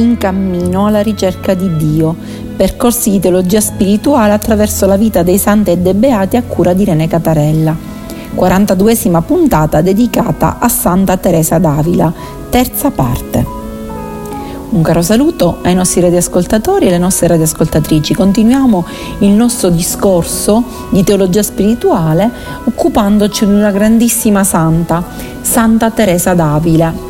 in cammino alla ricerca di Dio, percorsi di teologia spirituale attraverso la vita dei santi e dei beati a cura di Rene Catarella. 42esima puntata dedicata a Santa Teresa d'Avila, terza parte. Un caro saluto ai nostri radioascoltatori e alle nostre radioascoltatrici. Continuiamo il nostro discorso di teologia spirituale occupandoci di una grandissima santa, Santa Teresa d'Avila,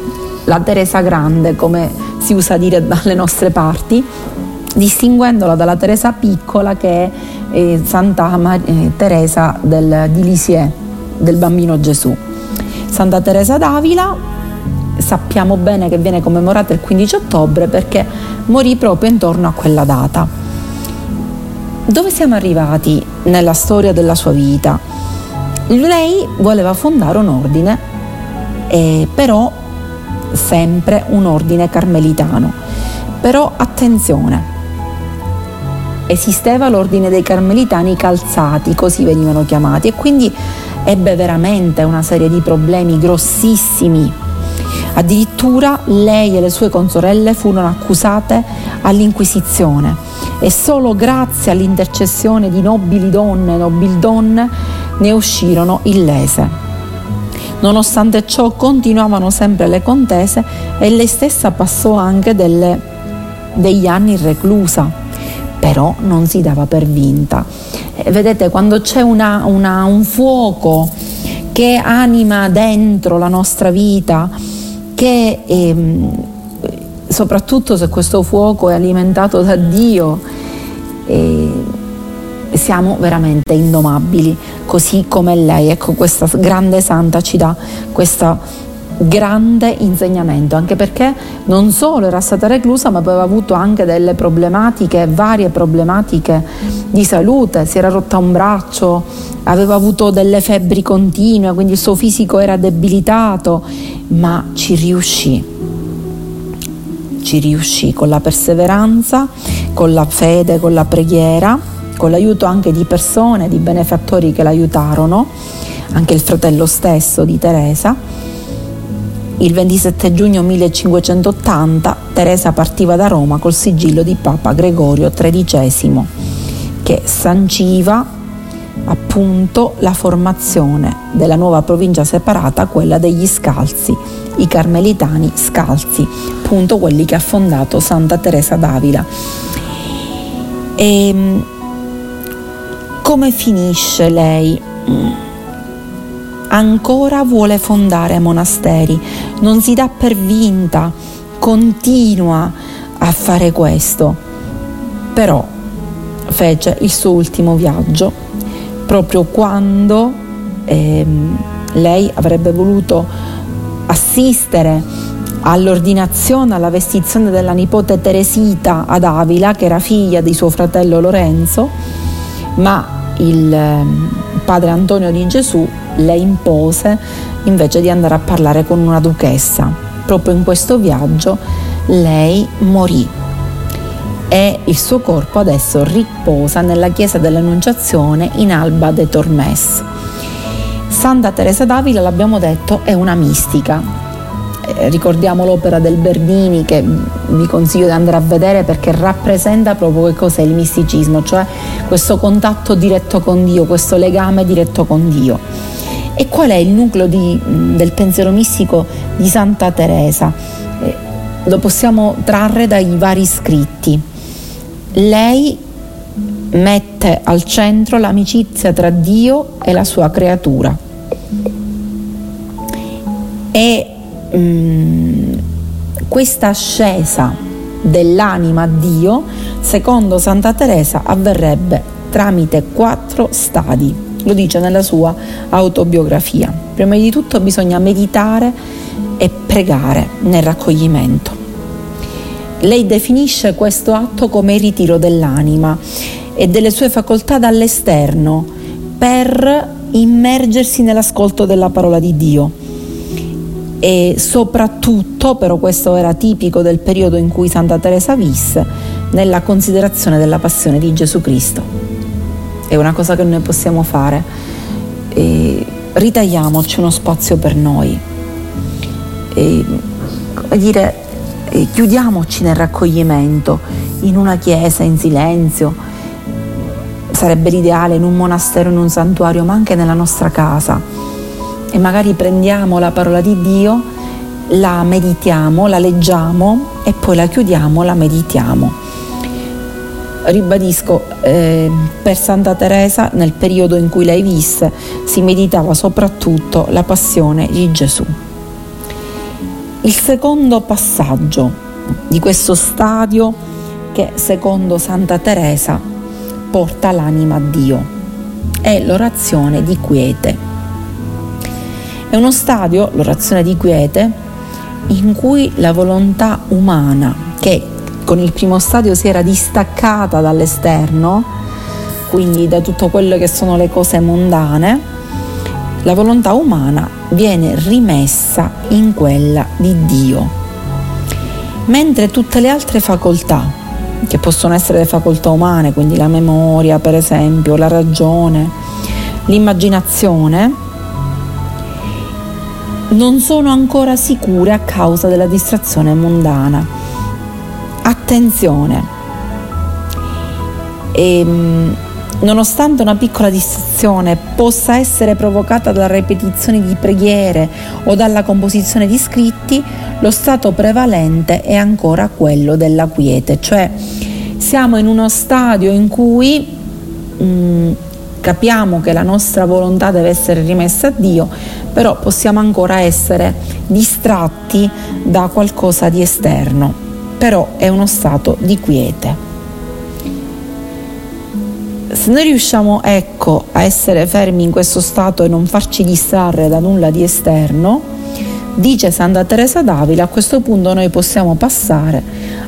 la Teresa Grande come si usa dire dalle nostre parti, distinguendola dalla Teresa Piccola che è eh, Santa Mar- eh, Teresa del, di Lisieux, del bambino Gesù. Santa Teresa d'Avila sappiamo bene che viene commemorata il 15 ottobre perché morì proprio intorno a quella data. Dove siamo arrivati nella storia della sua vita? Lei voleva fondare un ordine, eh, però sempre un ordine carmelitano. Però attenzione, esisteva l'ordine dei carmelitani calzati, così venivano chiamati, e quindi ebbe veramente una serie di problemi grossissimi Addirittura lei e le sue consorelle furono accusate all'Inquisizione e solo grazie all'intercessione di nobili donne e nobildonne ne uscirono illese. Nonostante ciò continuavano sempre le contese e lei stessa passò anche delle, degli anni reclusa, però non si dava per vinta. E vedete, quando c'è una, una, un fuoco che anima dentro la nostra vita, che ehm, soprattutto se questo fuoco è alimentato da Dio, eh, siamo veramente indomabili, così come lei. Ecco, questa grande santa ci dà questo grande insegnamento, anche perché non solo era stata reclusa, ma aveva avuto anche delle problematiche, varie problematiche di salute, si era rotta un braccio, aveva avuto delle febbri continue, quindi il suo fisico era debilitato, ma ci riuscì. Ci riuscì con la perseveranza, con la fede, con la preghiera, con l'aiuto anche di persone, di benefattori che l'aiutarono, anche il fratello stesso di Teresa. Il 27 giugno 1580 Teresa partiva da Roma col sigillo di Papa Gregorio XIII che sanciva appunto la formazione della nuova provincia separata, quella degli scalzi, i carmelitani scalzi, appunto quelli che ha fondato Santa Teresa d'Avila. E ehm, come finisce lei? Ancora vuole fondare monasteri, non si dà per vinta, continua a fare questo, però fece il suo ultimo viaggio. Proprio quando ehm, lei avrebbe voluto assistere all'ordinazione, alla vestizione della nipote Teresita ad Avila, che era figlia di suo fratello Lorenzo, ma il ehm, padre Antonio di Gesù le impose invece di andare a parlare con una duchessa. Proprio in questo viaggio lei morì e il suo corpo adesso riposa nella chiesa dell'Annunciazione in Alba de Tormes. Santa Teresa d'Avila, l'abbiamo detto, è una mistica. Eh, ricordiamo l'opera del Bernini che vi consiglio di andare a vedere perché rappresenta proprio che cos'è il misticismo, cioè questo contatto diretto con Dio, questo legame diretto con Dio. E qual è il nucleo di, del pensiero mistico di Santa Teresa? Eh, lo possiamo trarre dai vari scritti lei mette al centro l'amicizia tra Dio e la sua creatura. E mm, questa ascesa dell'anima a Dio, secondo Santa Teresa, avverrebbe tramite quattro stadi. Lo dice nella sua autobiografia. Prima di tutto bisogna meditare e pregare nel raccoglimento. Lei definisce questo atto come il ritiro dell'anima e delle sue facoltà dall'esterno per immergersi nell'ascolto della parola di Dio. E soprattutto, però questo era tipico del periodo in cui Santa Teresa visse, nella considerazione della passione di Gesù Cristo. È una cosa che noi possiamo fare. E ritagliamoci uno spazio per noi. E, dire, eh, chiudiamoci nel raccoglimento, in una chiesa, in silenzio, sarebbe l'ideale in un monastero, in un santuario, ma anche nella nostra casa. E magari prendiamo la parola di Dio, la meditiamo, la leggiamo e poi la chiudiamo, la meditiamo. Ribadisco, eh, per Santa Teresa nel periodo in cui lei visse si meditava soprattutto la passione di Gesù. Il secondo passaggio di questo stadio che secondo Santa Teresa porta l'anima a Dio è l'orazione di quiete. È uno stadio, l'orazione di quiete, in cui la volontà umana, che con il primo stadio si era distaccata dall'esterno, quindi da tutto quello che sono le cose mondane, la volontà umana viene rimessa in quella di Dio, mentre tutte le altre facoltà, che possono essere le facoltà umane, quindi la memoria per esempio, la ragione, l'immaginazione, non sono ancora sicure a causa della distrazione mondana. Attenzione! E, ehm, Nonostante una piccola distrazione possa essere provocata dalla ripetizione di preghiere o dalla composizione di scritti, lo stato prevalente è ancora quello della quiete, cioè siamo in uno stadio in cui mh, mm, capiamo che la nostra volontà deve essere rimessa a Dio, però possiamo ancora essere distratti da qualcosa di esterno, però è uno stato di quiete se noi riusciamo ecco a essere fermi in questo stato e non farci distrarre da nulla di esterno, dice Santa Teresa d'Avila, a questo punto noi possiamo passare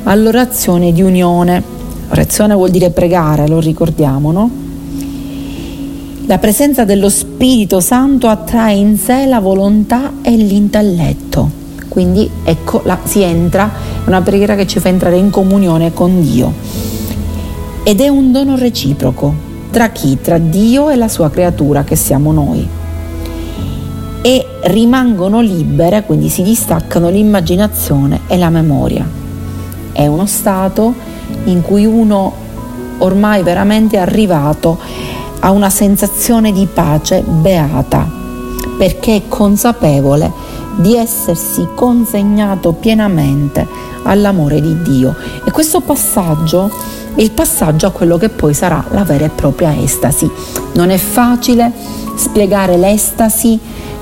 all'orazione di unione. Orazione vuol dire pregare, lo ricordiamo, no? La presenza dello Spirito Santo attrae in sé la volontà e l'intelletto. Quindi ecco, la, si entra, è una preghiera che ci fa entrare in comunione con Dio ed è un dono reciproco tra chi? Tra Dio e la sua creatura che siamo noi. E rimangono libere, quindi si distaccano l'immaginazione e la memoria. È uno stato in cui uno ormai veramente è arrivato a una sensazione di pace beata, perché è consapevole di essersi consegnato pienamente all'amore di Dio. E questo passaggio il passaggio a quello che poi sarà la vera e propria estasi. Non è facile spiegare l'estasi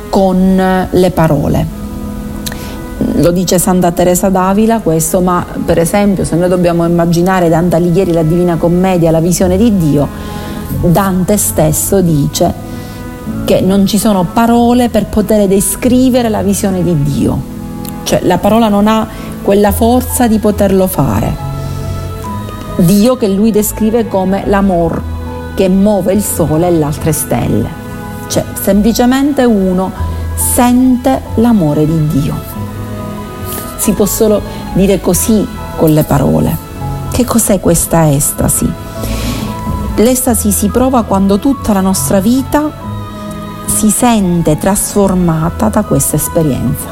con le parole. Lo dice Santa Teresa d'Avila questo, ma per esempio se noi dobbiamo immaginare Dante Alighieri, la Divina Commedia, la visione di Dio, Dante stesso dice che non ci sono parole per poter descrivere la visione di Dio, cioè la parola non ha quella forza di poterlo fare. Dio che lui descrive come l'amor che muove il sole e le altre stelle. Cioè, semplicemente uno sente l'amore di Dio. Si può solo dire così con le parole. Che cos'è questa estasi? L'estasi si prova quando tutta la nostra vita si sente trasformata da questa esperienza.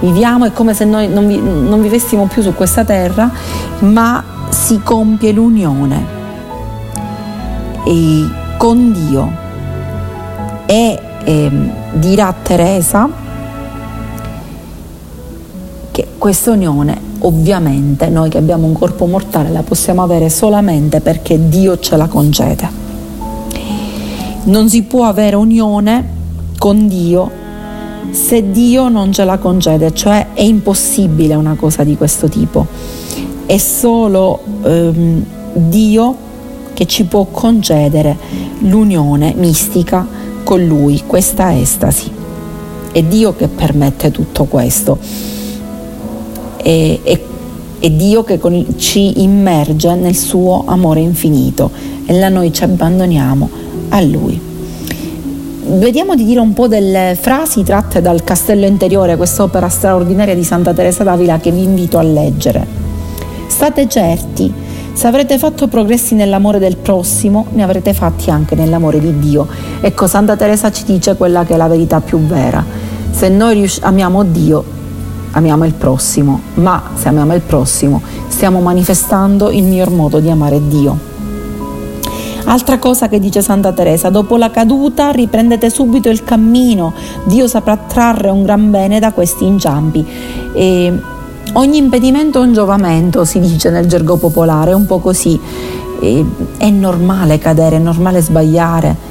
Viviamo, è come se noi non, vi, non vivessimo più su questa terra, ma si compie l'unione e con Dio e eh, dirà Teresa che questa unione ovviamente noi che abbiamo un corpo mortale la possiamo avere solamente perché Dio ce la concede. Non si può avere unione con Dio se Dio non ce la concede, cioè è impossibile una cosa di questo tipo è solo ehm, Dio che ci può concedere l'unione mistica con Lui, questa estasi. È Dio che permette tutto questo. È, è, è Dio che con, ci immerge nel suo amore infinito e là noi ci abbandoniamo a Lui. Vediamo di dire un po' delle frasi tratte dal Castello Interiore, quest'opera straordinaria di Santa Teresa d'Avila che vi invito a leggere. State certi, se avrete fatto progressi nell'amore del prossimo, ne avrete fatti anche nell'amore di Dio. Ecco, Santa Teresa ci dice quella che è la verità più vera. Se noi amiamo Dio, amiamo il prossimo, ma se amiamo il prossimo stiamo manifestando il miglior modo di amare Dio. Altra cosa che dice Santa Teresa, dopo la caduta riprendete subito il cammino, Dio saprà trarre un gran bene da questi inciampi. E ogni impedimento è un giovamento, si dice nel gergo popolare, è un po' così. E è normale cadere, è normale sbagliare.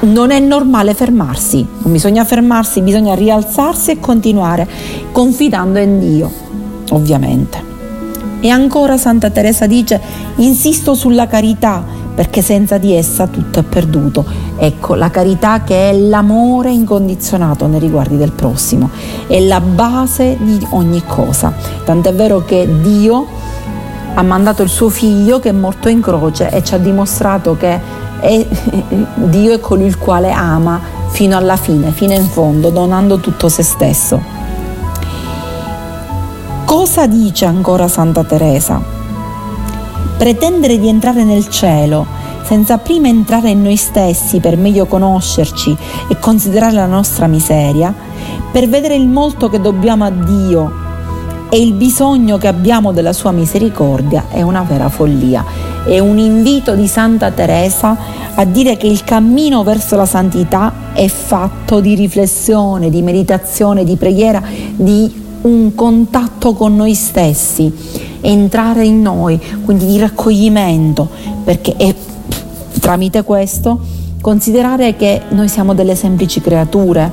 Non è normale fermarsi, non bisogna fermarsi, bisogna rialzarsi e continuare, confidando in Dio, ovviamente. E ancora Santa Teresa dice, insisto sulla carità, perché senza di essa tutto è perduto. Ecco, la carità che è l'amore incondizionato nei riguardi del prossimo, è la base di ogni cosa. Tant'è vero che Dio ha mandato il suo figlio che è morto in croce e ci ha dimostrato che è, Dio è colui il quale ama fino alla fine, fino in fondo, donando tutto se stesso. Cosa dice ancora Santa Teresa? Pretendere di entrare nel cielo senza prima entrare in noi stessi per meglio conoscerci e considerare la nostra miseria, per vedere il molto che dobbiamo a Dio e il bisogno che abbiamo della sua misericordia è una vera follia. È un invito di Santa Teresa a dire che il cammino verso la santità è fatto di riflessione, di meditazione, di preghiera, di un contatto con noi stessi, entrare in noi, quindi di raccoglimento, perché è tramite questo considerare che noi siamo delle semplici creature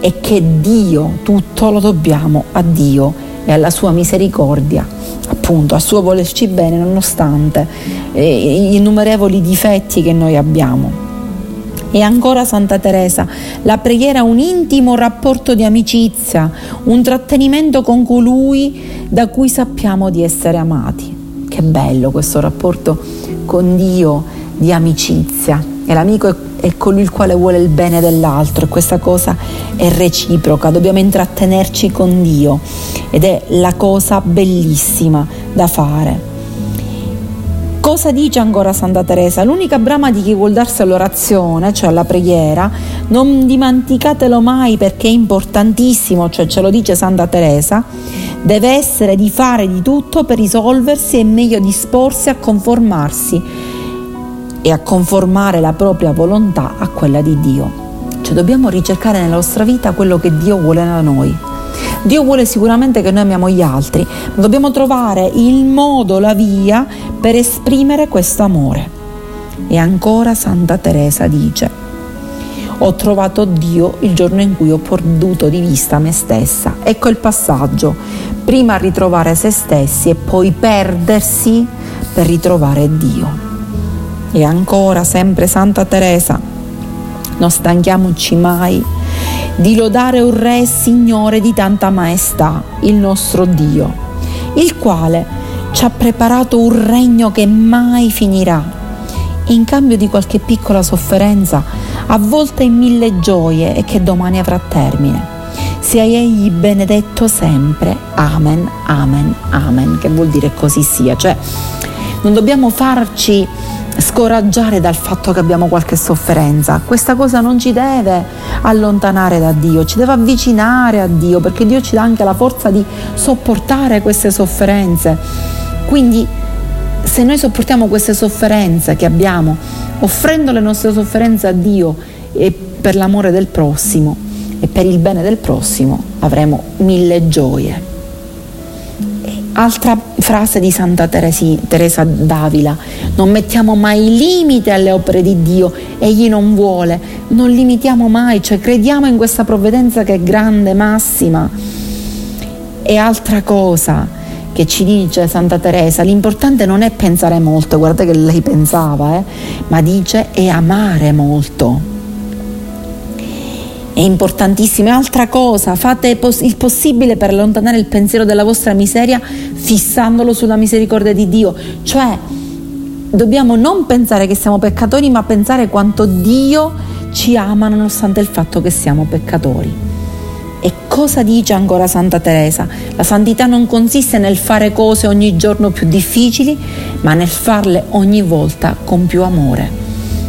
e che Dio, tutto lo dobbiamo a Dio e alla sua misericordia, appunto, al suo volerci bene nonostante eh, gli innumerevoli difetti che noi abbiamo. E ancora Santa Teresa, la preghiera un intimo rapporto di amicizia, un trattenimento con colui da cui sappiamo di essere amati. Che bello questo rapporto con Dio di amicizia. E l'amico è, è colui il quale vuole il bene dell'altro e questa cosa è reciproca, dobbiamo intrattenerci con Dio ed è la cosa bellissima da fare. Cosa dice ancora Santa Teresa? L'unica brama di chi vuol darsi all'orazione, cioè alla preghiera, non dimenticatelo mai perché è importantissimo, cioè ce lo dice Santa Teresa, deve essere di fare di tutto per risolversi e meglio disporsi a conformarsi e a conformare la propria volontà a quella di Dio. Cioè dobbiamo ricercare nella nostra vita quello che Dio vuole da noi Dio vuole sicuramente che noi amiamo gli altri, ma dobbiamo trovare il modo, la via per esprimere questo amore. E ancora Santa Teresa dice, ho trovato Dio il giorno in cui ho perduto di vista me stessa. Ecco il passaggio, prima ritrovare se stessi e poi perdersi per ritrovare Dio. E ancora sempre Santa Teresa, non stanchiamoci mai di lodare un Re Signore di tanta maestà, il nostro Dio, il quale ci ha preparato un regno che mai finirà, in cambio di qualche piccola sofferenza, avvolta in mille gioie e che domani avrà termine. Sia egli benedetto sempre. Amen, amen, amen, che vuol dire così sia. Cioè, non dobbiamo farci scoraggiare dal fatto che abbiamo qualche sofferenza. Questa cosa non ci deve allontanare da Dio, ci deve avvicinare a Dio perché Dio ci dà anche la forza di sopportare queste sofferenze. Quindi se noi sopportiamo queste sofferenze che abbiamo, offrendo le nostre sofferenze a Dio e per l'amore del prossimo e per il bene del prossimo, avremo mille gioie. Altra frase di Santa Teresi, Teresa d'Avila, non mettiamo mai limite alle opere di Dio, egli non vuole, non limitiamo mai, cioè crediamo in questa provvidenza che è grande, massima. E altra cosa che ci dice Santa Teresa, l'importante non è pensare molto, guardate che lei pensava, eh, ma dice è amare molto è importantissimo. E altra cosa, fate il possibile per allontanare il pensiero della vostra miseria fissandolo sulla misericordia di Dio. Cioè, dobbiamo non pensare che siamo peccatori, ma pensare quanto Dio ci ama nonostante il fatto che siamo peccatori. E cosa dice ancora Santa Teresa? La santità non consiste nel fare cose ogni giorno più difficili, ma nel farle ogni volta con più amore.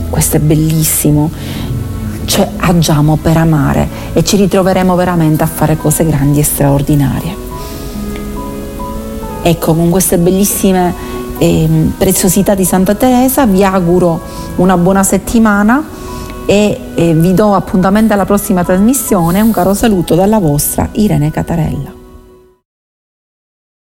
Questo è bellissimo cioè agiamo per amare e ci ritroveremo veramente a fare cose grandi e straordinarie. Ecco, con queste bellissime eh, preziosità di Santa Teresa vi auguro una buona settimana e eh, vi do appuntamento alla prossima trasmissione. Un caro saluto dalla vostra Irene Catarella.